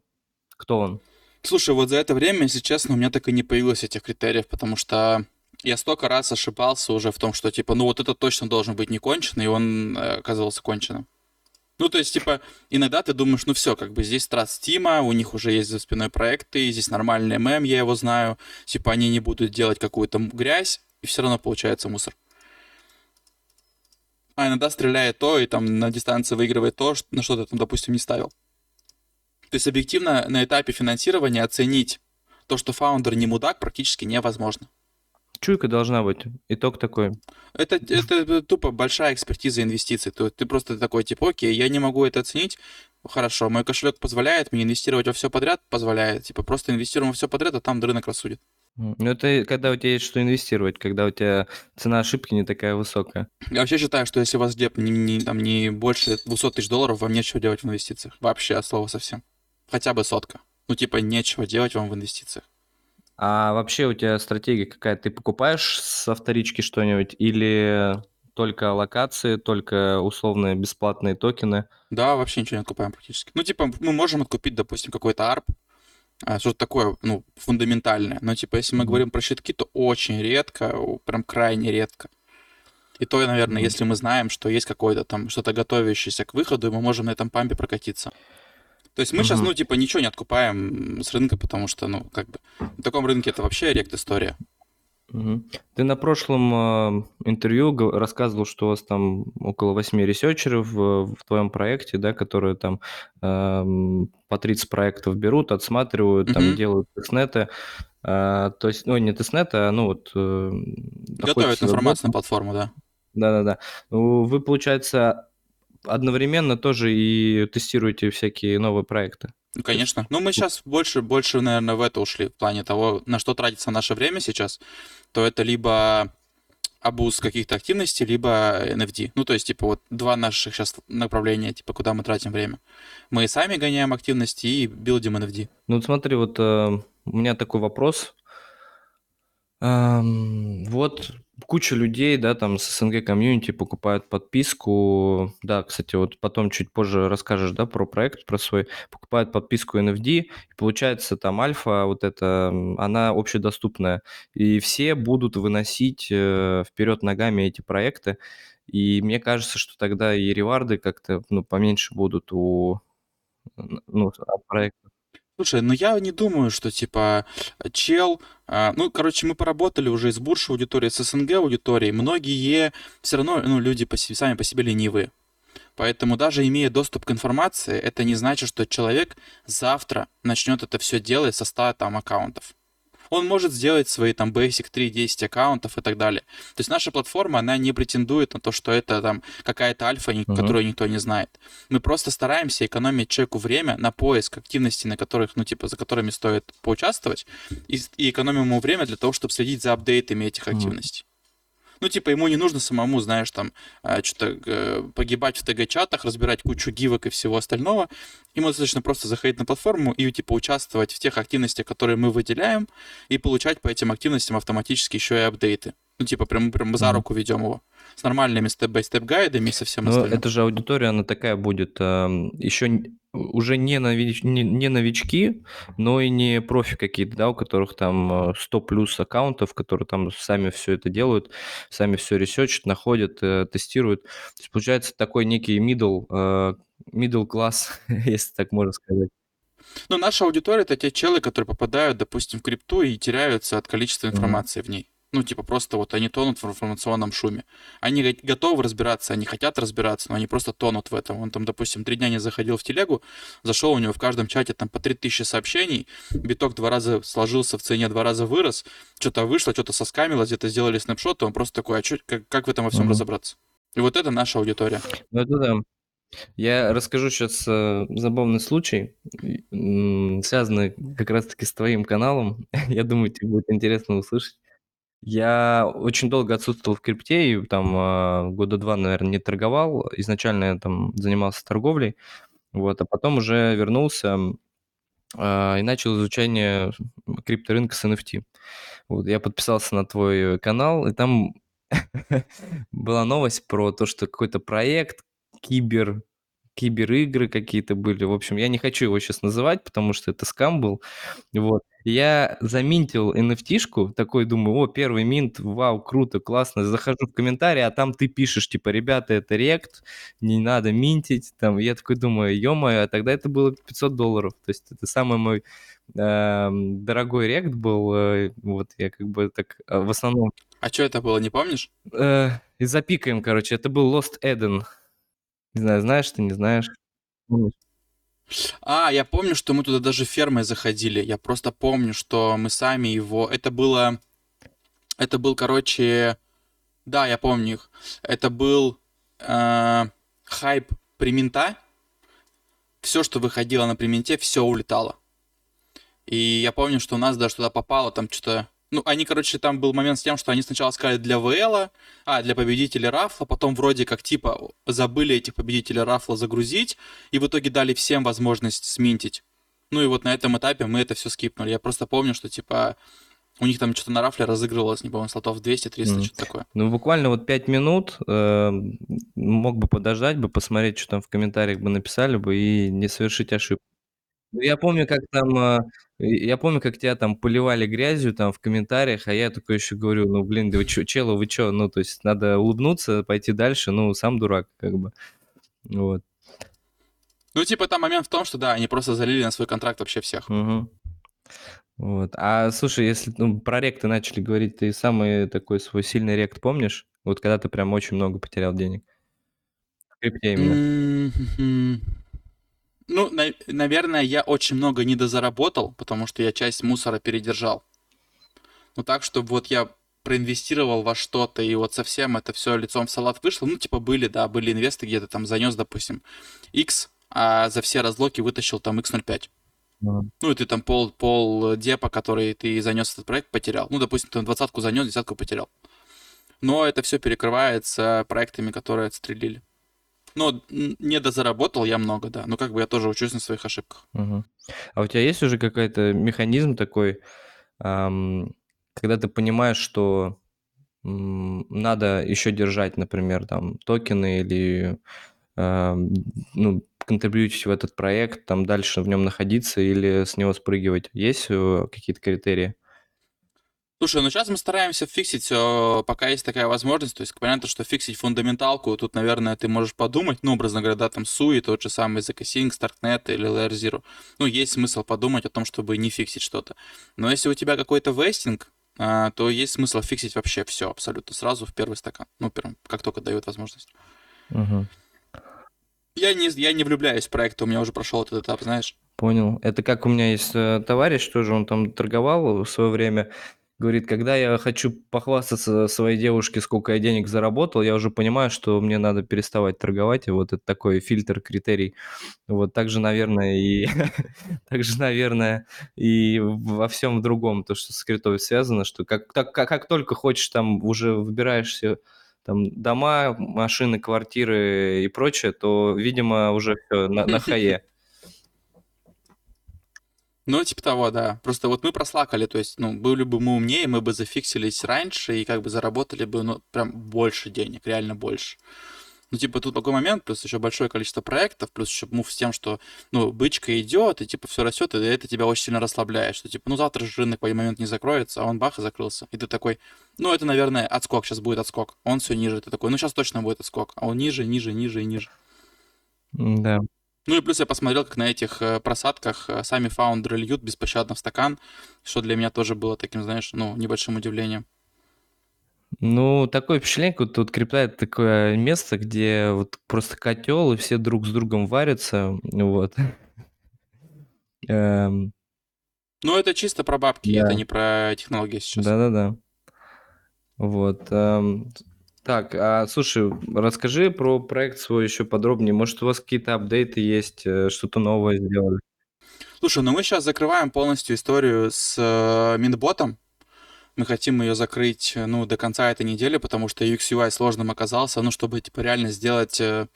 Кто он? Слушай, вот за это время, если честно, у меня так и не появилось этих критериев, потому что я столько раз ошибался уже в том, что, типа, ну вот это точно должен быть не конченый, и он э, оказывался конченым. Ну, то есть, типа, иногда ты думаешь, ну все, как бы здесь Trust Тима, у них уже есть за спиной проекты, здесь нормальный ММ, я его знаю, типа, они не будут делать какую-то грязь, и все равно получается мусор. А иногда стреляет то, и там на дистанции выигрывает то, на что ты там, допустим, не ставил. То есть, объективно, на этапе финансирования оценить то, что фаундер не мудак, практически невозможно. Чуйка должна быть. Итог такой. Это, это тупо большая экспертиза инвестиций. То ты просто такой, типа, окей, я не могу это оценить. Хорошо, мой кошелек позволяет мне инвестировать во все подряд, позволяет. Типа, просто инвестируем во все подряд, а там рынок рассудит. Ну, это когда у тебя есть что инвестировать, когда у тебя цена ошибки не такая высокая. Я вообще считаю, что если у вас деп не, не, там, не больше 200 тысяч долларов, вам нечего делать в инвестициях. Вообще, от слова совсем. Хотя бы сотка. Ну, типа, нечего делать вам в инвестициях. А вообще у тебя стратегия какая? Ты покупаешь со вторички что-нибудь или только локации, только условные бесплатные токены? Да, вообще ничего не откупаем практически. Ну, типа, мы можем откупить, допустим, какой-то ARP, а, что-то такое, ну, фундаментальное. Но, типа, если мы говорим про щитки, то очень редко, прям крайне редко. И то, наверное, mm-hmm. если мы знаем, что есть какое-то там что-то готовящееся к выходу, мы можем на этом пампе прокатиться. То есть мы угу. сейчас, ну, типа, ничего не откупаем с рынка, потому что, ну, как бы, на таком рынке это вообще rekt история. Угу. Ты на прошлом э, интервью рассказывал, что у вас там около восьми ресерчеров в, в твоем проекте, да, которые там э, по 30 проектов берут, отсматривают, угу. там делают тестнеты. Э, то есть, ну, не тестнеты, а, ну, вот... Э, Готовят информацию на платформу, да. Да-да-да. Ну, вы, получается, одновременно тоже и тестируете всякие новые проекты. Ну, конечно. Ну, мы сейчас больше, больше, наверное, в это ушли, в плане того, на что тратится наше время сейчас, то это либо абуз каких-то активностей, либо NFT. Ну, то есть, типа, вот два наших сейчас направления, типа, куда мы тратим время. Мы сами гоняем активности и билдим NFT. Ну, вот смотри, вот э, у меня такой вопрос. Эм, вот куча людей, да, там с СНГ комьюнити покупают подписку. Да, кстати, вот потом чуть позже расскажешь, да, про проект, про свой. Покупают подписку NFD, и получается там альфа, вот эта, она общедоступная. И все будут выносить э, вперед ногами эти проекты. И мне кажется, что тогда и реварды как-то, ну, поменьше будут у ну, проекта. Слушай, ну я не думаю, что типа чел, а, ну, короче, мы поработали уже с бурш аудиторией, с СНГ аудиторией. Многие все равно, ну, люди по себе, сами по себе ленивые. Поэтому даже имея доступ к информации, это не значит, что человек завтра начнет это все делать со 100 там аккаунтов он может сделать свои там basic 3-10 аккаунтов и так далее. То есть наша платформа, она не претендует на то, что это там какая-то альфа, uh-huh. которую никто не знает. Мы просто стараемся экономить человеку время на поиск активностей, на которых, ну, типа, за которыми стоит поучаствовать, и, и экономим ему время для того, чтобы следить за апдейтами этих активностей. Ну, типа, ему не нужно самому, знаешь, там, а, что-то э, погибать в ТГ-чатах, разбирать кучу гивок и всего остального. Ему достаточно просто заходить на платформу и, типа, участвовать в тех активностях, которые мы выделяем, и получать по этим активностям автоматически еще и апдейты. Ну, типа, прям, прям за руку ведем его. С нормальными степ-бай-степ гайдами и со всем Но остальным. это же аудитория, она такая будет. Э, еще уже не, нович, не, не новички, но и не профи какие-то, да, у которых там 100 э, плюс аккаунтов, которые там сами все это делают, сами все ресерчат, находят, э, тестируют. То есть получается такой некий middle, э, middle класс, если так можно сказать. Ну, наша аудитория это те челы, которые попадают, допустим, в крипту и теряются от количества информации mm-hmm. в ней. Ну, типа, просто вот они тонут в информационном шуме. Они готовы разбираться, они хотят разбираться, но они просто тонут в этом. Он там, допустим, три дня не заходил в телегу, зашел у него в каждом чате там по 3000 сообщений, биток два раза сложился в цене, два раза вырос, что-то вышло, что-то соскамилось, где-то сделали снапшот, он просто такой, а чё, как, как в этом во всем угу. разобраться? И вот это наша аудитория. Ну, это да. Я расскажу сейчас э, забавный случай, связанный как раз-таки с твоим каналом. Я думаю, тебе будет интересно услышать. Я очень долго отсутствовал в крипте и там а, года два, наверное, не торговал. Изначально я там занимался торговлей, вот, а потом уже вернулся а, и начал изучение крипторынка с NFT. Вот, я подписался на твой канал, и там была новость про то, что какой-то проект кибер киберигры какие-то были. В общем, я не хочу его сейчас называть, потому что это скам был. Вот. Я заминтил NFT-шку, такой думаю, о, первый минт, вау, круто, классно. Захожу в комментарии, а там ты пишешь, типа, ребята, это рект, не надо минтить. Там, я такой думаю, ё-моё, а тогда это было 500 долларов. То есть это самый мой э, дорогой рект был. Э, вот я как бы так э, в основном... А что это было, не помнишь? Э, и запикаем, короче. Это был Lost Eden. Не знаю, знаешь ты, не знаешь? А, я помню, что мы туда даже фермой заходили. Я просто помню, что мы сами его... Это было... Это был, короче... Да, я помню их. Это был э, хайп примента. Все, что выходило на применте, все улетало. И я помню, что у нас даже туда попало там что-то ну, они, короче, там был момент с тем, что они сначала сказали для ВЛ, а, для победителя Рафла, потом вроде как, типа, забыли этих победителей Рафла загрузить, и в итоге дали всем возможность сминтить. Ну и вот на этом этапе мы это все скипнули. Я просто помню, что, типа, у них там что-то на рафле разыгрывалось, не помню, слотов 200, 300, mm. что-то такое. Ну, буквально вот 5 минут э, мог бы подождать бы, посмотреть, что там в комментариях бы написали бы и не совершить ошибку. Ну, я помню, как там, а, я помню, как тебя там поливали грязью там в комментариях, а я такой еще говорю, ну, блин, да вы чё, чело, вы чё? Ну, то есть надо улыбнуться, пойти дальше, ну, сам дурак, как бы. Вот. Ну, типа, там момент в том, что, да, они просто залили на свой контракт вообще всех. Угу. Вот. А слушай, если ну, про ректы начали говорить, ты самый такой свой сильный рект помнишь? Вот когда ты прям очень много потерял денег. В крипте именно. Mm-hmm. Ну, на- наверное, я очень много недозаработал, потому что я часть мусора передержал. Ну так, чтобы вот я проинвестировал во что-то, и вот совсем это все лицом в салат вышло. Ну, типа были, да, были инвесты, где-то там занес, допустим, X, а за все разлоки вытащил там X05. Ну, и ты там пол, пол депа, который ты занес этот проект, потерял. Ну, допустим, ты двадцатку занес, десятку потерял. Но это все перекрывается проектами, которые отстрелили. Ну, не дозаработал я много, да. Но как бы я тоже учусь на своих ошибках. Угу. А у тебя есть уже какой-то механизм такой, ам, когда ты понимаешь, что м, надо еще держать, например, там токены или ам, ну, в этот проект, там дальше в нем находиться или с него спрыгивать? Есть э, какие-то критерии? Слушай, ну сейчас мы стараемся фиксить, э, пока есть такая возможность. То есть понятно, что фиксить фундаменталку, тут, наверное, ты можешь подумать, ну, образно говоря, да, там SUI, тот же самый ZK Sync, StarkNet или Layer Zero. Ну, есть смысл подумать о том, чтобы не фиксить что-то. Но если у тебя какой-то вестинг, э, то есть смысл фиксить вообще все абсолютно сразу в первый стакан. Ну, как только дают возможность. Угу. Я не, я не влюбляюсь в проект, у меня уже прошел этот этап, знаешь. Понял. Это как у меня есть э, товарищ, тоже он там торговал в свое время. Говорит, когда я хочу похвастаться своей девушке, сколько я денег заработал, я уже понимаю, что мне надо переставать торговать. И вот это такой фильтр, критерий. Вот так же, наверное, и так же, наверное, и во всем другом, то, что с критой связано, что как, так, как, как только хочешь, там уже выбираешься там дома, машины, квартиры и прочее, то, видимо, уже все на, на хае. Ну, типа того, да. Просто вот мы прослакали, то есть, ну, были бы мы умнее, мы бы зафиксились раньше и как бы заработали бы, ну, прям больше денег, реально больше. Ну, типа, тут такой момент, плюс еще большое количество проектов, плюс еще мув с тем, что, ну, бычка идет, и, типа, все растет, и это тебя очень сильно расслабляет, что, типа, ну, завтра же рынок в один момент не закроется, а он бах и закрылся. И ты такой, ну, это, наверное, отскок, сейчас будет отскок. Он все ниже, ты такой, ну, сейчас точно будет отскок. А он ниже, ниже, ниже и ниже. Да. Ну и плюс я посмотрел, как на этих э, просадках э, сами фаундеры льют беспощадно в стакан, что для меня тоже было таким, знаешь, ну, небольшим удивлением. Ну, такое впечатление, как тут крипта такое место, где вот просто котел, и все друг с другом варятся, вот. Эм, Ну, это чисто про бабки, это не про технологии сейчас. Да-да-да. Вот. Так, а слушай, расскажи про проект свой еще подробнее. Может, у вас какие-то апдейты есть, э, что-то новое сделали? Слушай, ну мы сейчас закрываем полностью историю с э, Минботом. Мы хотим ее закрыть, э, ну, до конца этой недели, потому что UX UI сложным оказался, ну, чтобы, типа, реально сделать э,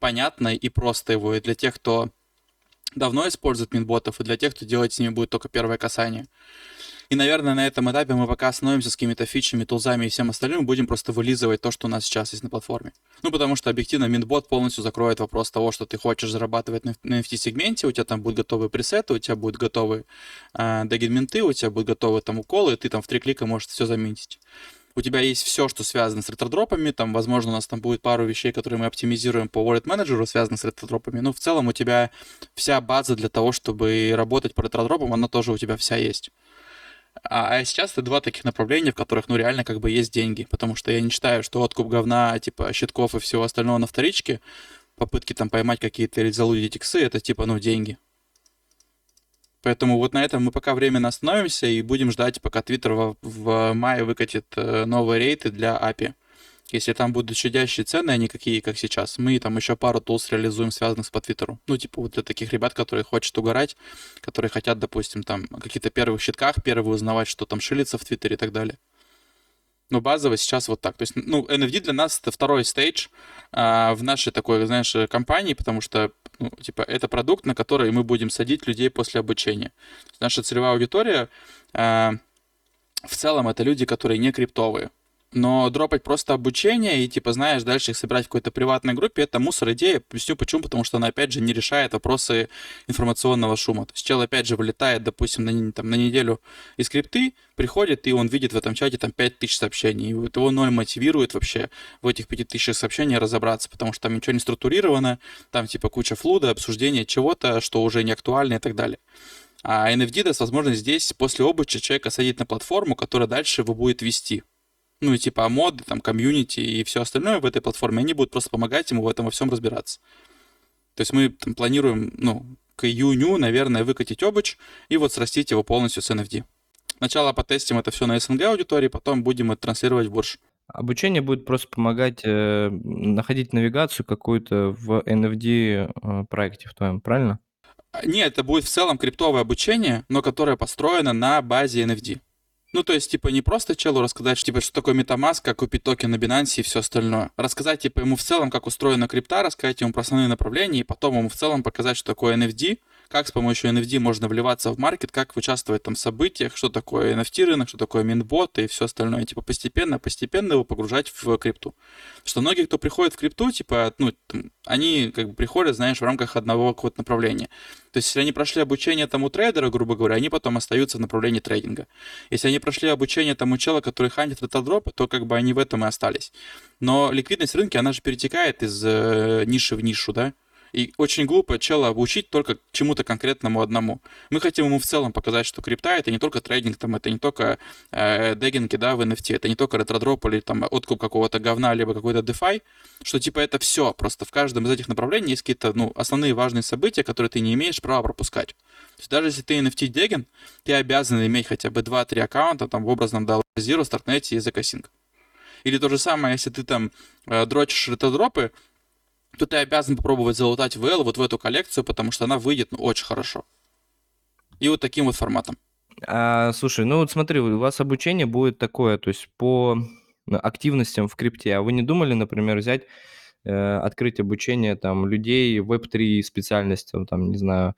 понятно и просто его. И для тех, кто давно использует Минботов, и для тех, кто делает с ними будет только первое касание. И, наверное, на этом этапе мы пока остановимся с какими-то фичами, тулзами и всем остальным, будем просто вылизывать то, что у нас сейчас есть на платформе. Ну, потому что объективно Мintbot полностью закроет вопрос того, что ты хочешь зарабатывать на NFT-сегменте, у тебя там будут готовы пресеты, у тебя будут готовы э, дегидменты, у тебя будут готовы там уколы, и ты там в три клика можешь все заметить у тебя есть все, что связано с ретродропами, там, возможно, у нас там будет пару вещей, которые мы оптимизируем по Wallet Manager, связанных с ретродропами, но в целом у тебя вся база для того, чтобы работать по ретродропам, она тоже у тебя вся есть. А, а сейчас это два таких направления, в которых, ну, реально как бы есть деньги. Потому что я не считаю, что откуп говна, типа, щитков и всего остального на вторичке, попытки там поймать какие-то или залудить иксы, это типа, ну, деньги. Поэтому вот на этом мы пока временно остановимся и будем ждать, пока Twitter в, в мае выкатит э, новые рейты для API. Если там будут щадящие цены, а не какие, как сейчас, мы там еще пару тулс реализуем, связанных с по Твиттеру. Ну, типа вот для таких ребят, которые хотят угорать, которые хотят, допустим, там какие-то первых щитках, первые узнавать, что там шилится в Твиттере и так далее. Но базово сейчас вот так. То есть, ну, NFD для нас это второй стейдж а, в нашей такой, знаешь, компании, потому что, ну, типа, это продукт, на который мы будем садить людей после обучения. Наша целевая аудитория а, в целом это люди, которые не криптовые но дропать просто обучение и, типа, знаешь, дальше их собирать в какой-то приватной группе, это мусор идея. Объясню почему, потому что она, опять же, не решает вопросы информационного шума. То есть чел, опять же, вылетает, допустим, на, там, на неделю из скрипты, приходит, и он видит в этом чате там 5000 сообщений. И вот его ноль мотивирует вообще в этих 5000 сообщений разобраться, потому что там ничего не структурировано, там, типа, куча флуда, обсуждение чего-то, что уже не актуально и так далее. А NFD даст возможность здесь после обучи человека садить на платформу, которая дальше его будет вести ну и типа моды, там, комьюнити и все остальное в этой платформе, они будут просто помогать ему в этом во всем разбираться. То есть мы там, планируем, ну, к июню, наверное, выкатить обуч и вот срастить его полностью с NFT. Сначала потестим это все на СНГ аудитории, потом будем это транслировать в бурж. Обучение будет просто помогать э, находить навигацию какую-то в NFD э, проекте в твоем, правильно? Нет, это будет в целом криптовое обучение, но которое построено на базе NFD. Ну, то есть, типа, не просто челу рассказать, типа, что такое MetaMask, как купить токен на Binance и все остальное. Рассказать, типа, ему в целом, как устроена крипта, рассказать ему про основные направления, и потом ему в целом показать, что такое NFD, как с помощью NFT можно вливаться в маркет, как участвовать там в событиях, что такое NFT рынок, что такое минбот и все остальное. Типа постепенно, постепенно его погружать в крипту. Что многие, кто приходит в крипту, типа, ну, там, они как бы приходят, знаешь, в рамках одного какого-то направления. То есть, если они прошли обучение тому трейдера, грубо говоря, они потом остаются в направлении трейдинга. Если они прошли обучение тому чела, который хантит ретардропы, то как бы они в этом и остались. Но ликвидность рынка, она же перетекает из э, ниши в нишу, да? И очень глупо чела обучить только чему-то конкретному одному. Мы хотим ему в целом показать, что крипта это не только трейдинг, там, это не только э, дегинги, да, в NFT, это не только ретродроп или там откуп какого-то говна, либо какой-то DeFi, что типа это все. Просто в каждом из этих направлений есть какие-то, ну, основные важные события, которые ты не имеешь права пропускать. То есть даже если ты NFT деген, ты обязан иметь хотя бы 2-3 аккаунта там в образном Dollar Zero, Startnet и ZK Или то же самое, если ты там э, дрочишь ретодропы, то ты обязан попробовать залутать VL вот в эту коллекцию, потому что она выйдет ну, очень хорошо. И вот таким вот форматом. А, слушай, ну вот смотри, у вас обучение будет такое, то есть по активностям в крипте. А вы не думали, например, взять, э, открыть обучение там людей Web3 специальностям, там, не знаю,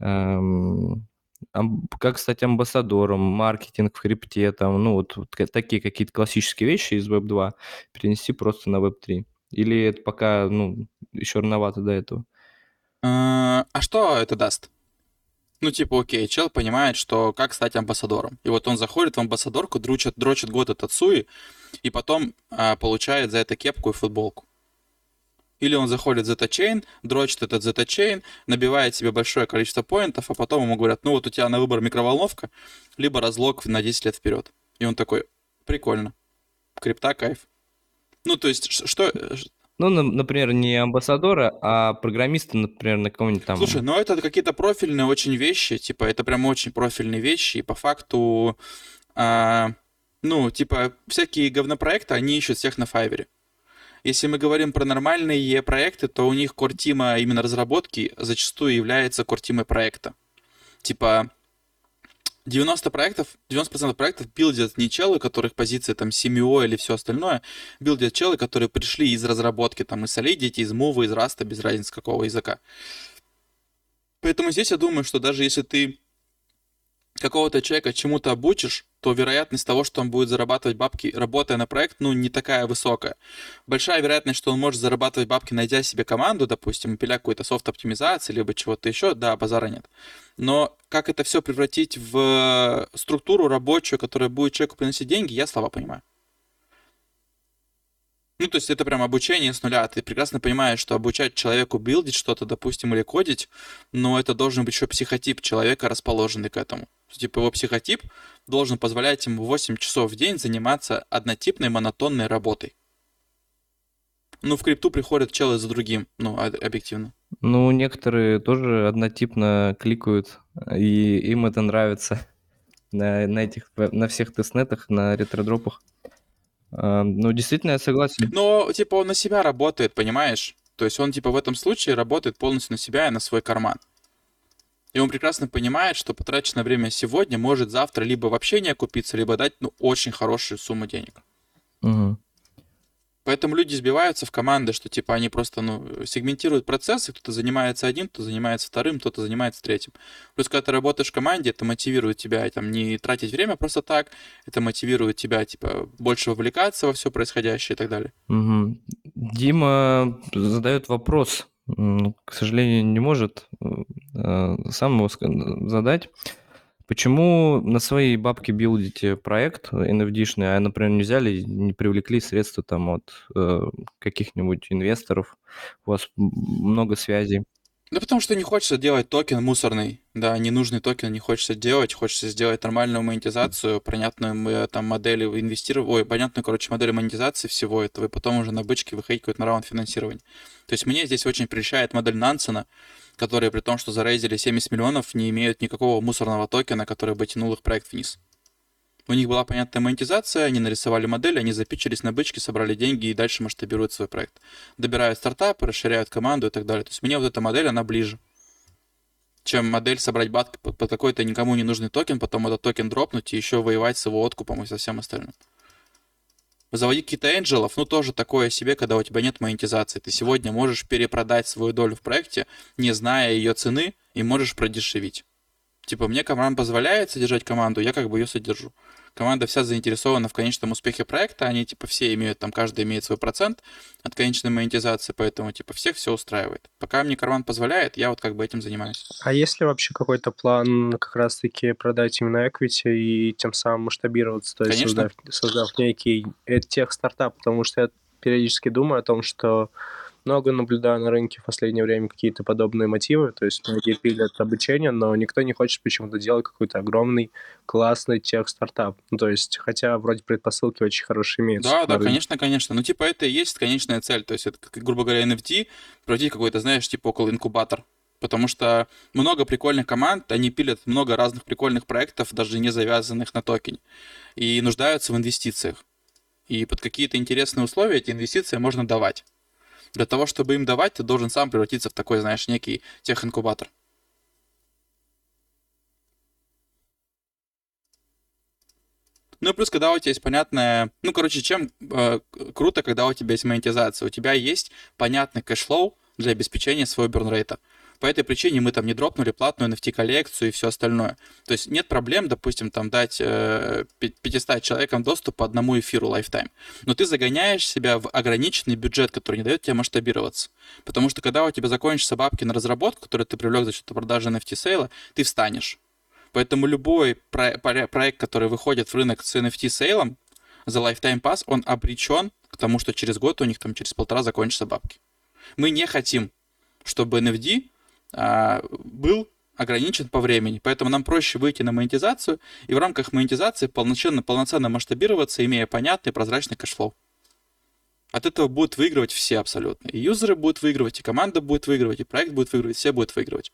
эм, как стать амбассадором, маркетинг в крипте, там, ну вот, вот такие какие-то классические вещи из Web2 перенести просто на Web3? Или это пока, ну, еще рановато до этого? А, а что это даст? Ну, типа, окей, чел понимает, что как стать амбассадором. И вот он заходит в амбассадорку, дрочит, дрочит год от Суи, и потом а, получает за это кепку и футболку. Или он заходит в Zeta-Chain, дрочит этот Zeta-Chain, набивает себе большое количество поинтов, а потом ему говорят, ну вот у тебя на выбор микроволновка, либо разлог на 10 лет вперед. И он такой, прикольно, крипта, кайф. Ну, то есть, что... Э, ну, например, не амбассадора, а программиста, например, на кого-нибудь там... Слушай, ну это какие-то профильные очень вещи, типа, это прям очень профильные вещи, и по факту, а, ну, типа, всякие говнопроекты, они ищут всех на Fiverr. Если мы говорим про нормальные проекты, то у них кортима именно разработки зачастую является кортимой проекта. Типа, 90 проектов, 90% проектов билдят не челы, у которых позиции там CMO или все остальное, билдят челы, которые пришли из разработки, там, из Solidity, из Move, из Rust, без разницы какого языка. Поэтому здесь я думаю, что даже если ты какого-то человека чему-то обучишь, то вероятность того, что он будет зарабатывать бабки, работая на проект, ну, не такая высокая. Большая вероятность, что он может зарабатывать бабки, найдя себе команду, допустим, пиля какой-то софт-оптимизации, либо чего-то еще, да, базара нет. Но как это все превратить в структуру рабочую, которая будет человеку приносить деньги, я слова понимаю. Ну, то есть это прям обучение с нуля. Ты прекрасно понимаешь, что обучать человеку билдить что-то, допустим, или кодить, но это должен быть еще психотип человека, расположенный к этому. Типа его психотип должен позволять ему 8 часов в день заниматься однотипной монотонной работой. Ну, в крипту приходят челы за другим, ну, объективно. Ну, некоторые тоже однотипно кликают, и им это нравится на, на, этих, на всех тестнетах, на ретродропах. А, ну, действительно, я согласен. Но, типа, он на себя работает, понимаешь? То есть он, типа, в этом случае работает полностью на себя и на свой карман. И он прекрасно понимает, что потраченное время сегодня может завтра либо вообще не окупиться, либо дать, ну, очень хорошую сумму денег. Угу. Поэтому люди сбиваются в команды, что типа они просто ну, сегментируют процессы, кто-то занимается одним, кто-то занимается вторым, кто-то занимается третьим. Плюс, когда ты работаешь в команде, это мотивирует тебя там, не тратить время просто так, это мотивирует тебя типа больше вовлекаться во все происходящее и так далее. Угу. Дима задает вопрос, к сожалению, не может э, сам его задать. Почему на свои бабки билдите проект NFT-шный, а, например, не взяли, не привлекли средства там от э, каких-нибудь инвесторов? У вас много связей. Да потому что не хочется делать токен мусорный, да, ненужный токен не хочется делать, хочется сделать нормальную монетизацию, понятную там модель инвестировать, ой, понятную, короче, модель монетизации всего этого, и потом уже на бычке выходить какой-то на раунд финансирования. То есть мне здесь очень прельщает модель Нансена, которые при том, что зарейзили 70 миллионов, не имеют никакого мусорного токена, который бы тянул их проект вниз. У них была понятная монетизация, они нарисовали модель, они запичились на бычке, собрали деньги и дальше масштабируют свой проект. Добирают стартапы, расширяют команду и так далее. То есть мне вот эта модель, она ближе. Чем модель собрать бабки под, под какой-то никому не нужный токен, потом этот токен дропнуть и еще воевать с его откупом и со всем остальным. Заводить какие-то энджелов, ну, тоже такое себе, когда у тебя нет монетизации. Ты сегодня можешь перепродать свою долю в проекте, не зная ее цены, и можешь продешевить. Типа, мне команда позволяет содержать команду, я как бы ее содержу команда вся заинтересована в конечном успехе проекта, они, типа, все имеют, там, каждый имеет свой процент от конечной монетизации, поэтому, типа, всех все устраивает. Пока мне карман позволяет, я вот как бы этим занимаюсь. А есть ли вообще какой-то план как раз-таки продать именно equity и тем самым масштабироваться, то есть создав, создав некий тех стартап, потому что я периодически думаю о том, что много наблюдаю на рынке в последнее время какие-то подобные мотивы, то есть многие пилят обучение, но никто не хочет почему-то делать какой-то огромный, классный тех-стартап. Ну, то есть, хотя вроде предпосылки очень хорошие имеются. Да, да, рынке. конечно, конечно. Ну, типа, это и есть конечная цель. То есть, это, грубо говоря, NFT, превратить какой-то, знаешь, типа около инкубатор. Потому что много прикольных команд, они пилят много разных прикольных проектов, даже не завязанных на токене, и нуждаются в инвестициях. И под какие-то интересные условия эти инвестиции можно давать. Для того, чтобы им давать, ты должен сам превратиться в такой, знаешь, некий техинкубатор. Ну и плюс, когда у тебя есть понятная... Ну, короче, чем э, круто, когда у тебя есть монетизация. У тебя есть понятный cash flow для обеспечения своего бернрейта. По этой причине мы там не дропнули платную NFT-коллекцию и все остальное. То есть нет проблем, допустим, там дать э, 500 человекам доступ по одному эфиру lifetime. Но ты загоняешь себя в ограниченный бюджет, который не дает тебе масштабироваться. Потому что когда у тебя закончатся бабки на разработку, которые ты привлек за счет продажи NFT-сейла, ты встанешь. Поэтому любой про- про- проект, который выходит в рынок с NFT-сейлом за Lifetime Pass, он обречен к тому, что через год у них там через полтора закончатся бабки. Мы не хотим, чтобы NFT был ограничен по времени. Поэтому нам проще выйти на монетизацию и в рамках монетизации полноценно, полноценно масштабироваться, имея понятный прозрачный cash flow. От этого будут выигрывать все абсолютно. И юзеры будут выигрывать, и команда будет выигрывать, и проект будет выигрывать, все будут выигрывать.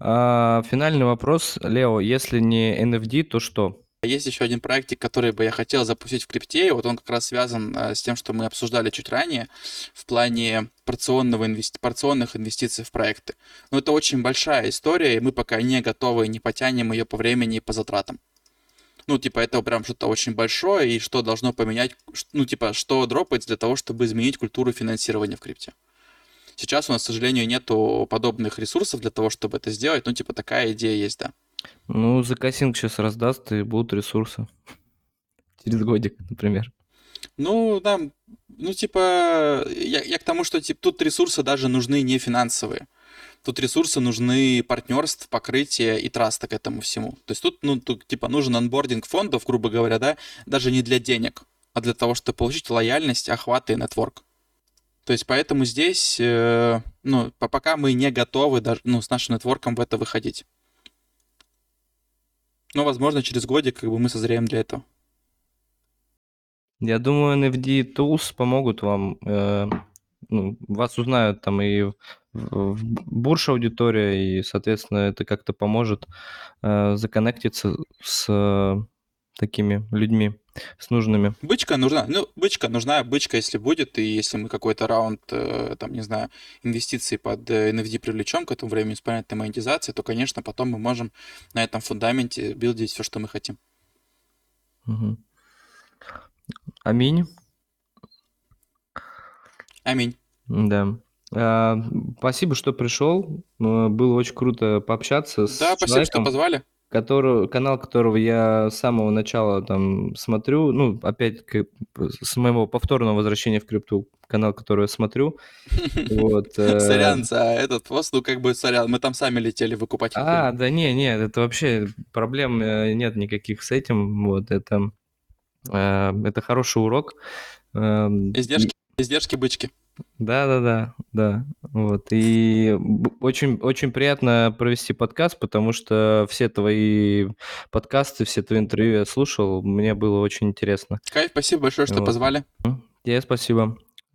А, финальный вопрос, Лео. Если не NFD, то что? Есть еще один проектик, который бы я хотел запустить в крипте, вот он как раз связан э, с тем, что мы обсуждали чуть ранее в плане порционного инвести... порционных инвестиций в проекты. Но это очень большая история, и мы пока не готовы, не потянем ее по времени и по затратам. Ну, типа, это прям что-то очень большое, и что должно поменять, ну, типа, что дропать для того, чтобы изменить культуру финансирования в крипте. Сейчас у нас, к сожалению, нету подобных ресурсов для того, чтобы это сделать, ну, типа, такая идея есть, да. Ну, закасинг сейчас раздаст, и будут ресурсы. Через годик, например. Ну, да, ну, типа, я, я к тому, что типа, тут ресурсы даже нужны не финансовые. Тут ресурсы нужны партнерств, покрытие и траста к этому всему. То есть тут, ну, тут, типа, нужен анбординг фондов, грубо говоря, да, даже не для денег, а для того, чтобы получить лояльность, охват и нетворк. То есть поэтому здесь, э, ну, пока мы не готовы даже, ну, с нашим нетворком в это выходить. Но, возможно, через годик как бы мы созреем для этого. Я думаю, NFD Tools помогут вам. Э, ну, вас узнают там и в, в бурш аудитория, и, соответственно, это как-то поможет э, законнектиться с такими людьми с нужными. Бычка нужна. Ну, бычка нужна, бычка, если будет, и если мы какой-то раунд, э, там, не знаю, инвестиций под NFD привлечем к этому времени с понятной монетизацией, то, конечно, потом мы можем на этом фундаменте билдить все, что мы хотим. Угу. Аминь. Аминь. Да. А, спасибо, что пришел. Было очень круто пообщаться с Да, спасибо, что позвали который, канал которого я с самого начала там смотрю, ну, опять с моего повторного возвращения в крипту, канал, который я смотрю. Вот, э, Сорян за этот пост, ну, как бы, сорян, мы там сами летели выкупать. А, да не, нет, это вообще проблем э, нет никаких с этим, вот, это, э, это хороший урок. Эм, издержки, издержки бычки. Да, да, да, да. Вот. И очень, очень приятно провести подкаст, потому что все твои подкасты, все твои интервью я слушал, мне было очень интересно. Кайф, спасибо большое, что вот. позвали. Тебе спасибо.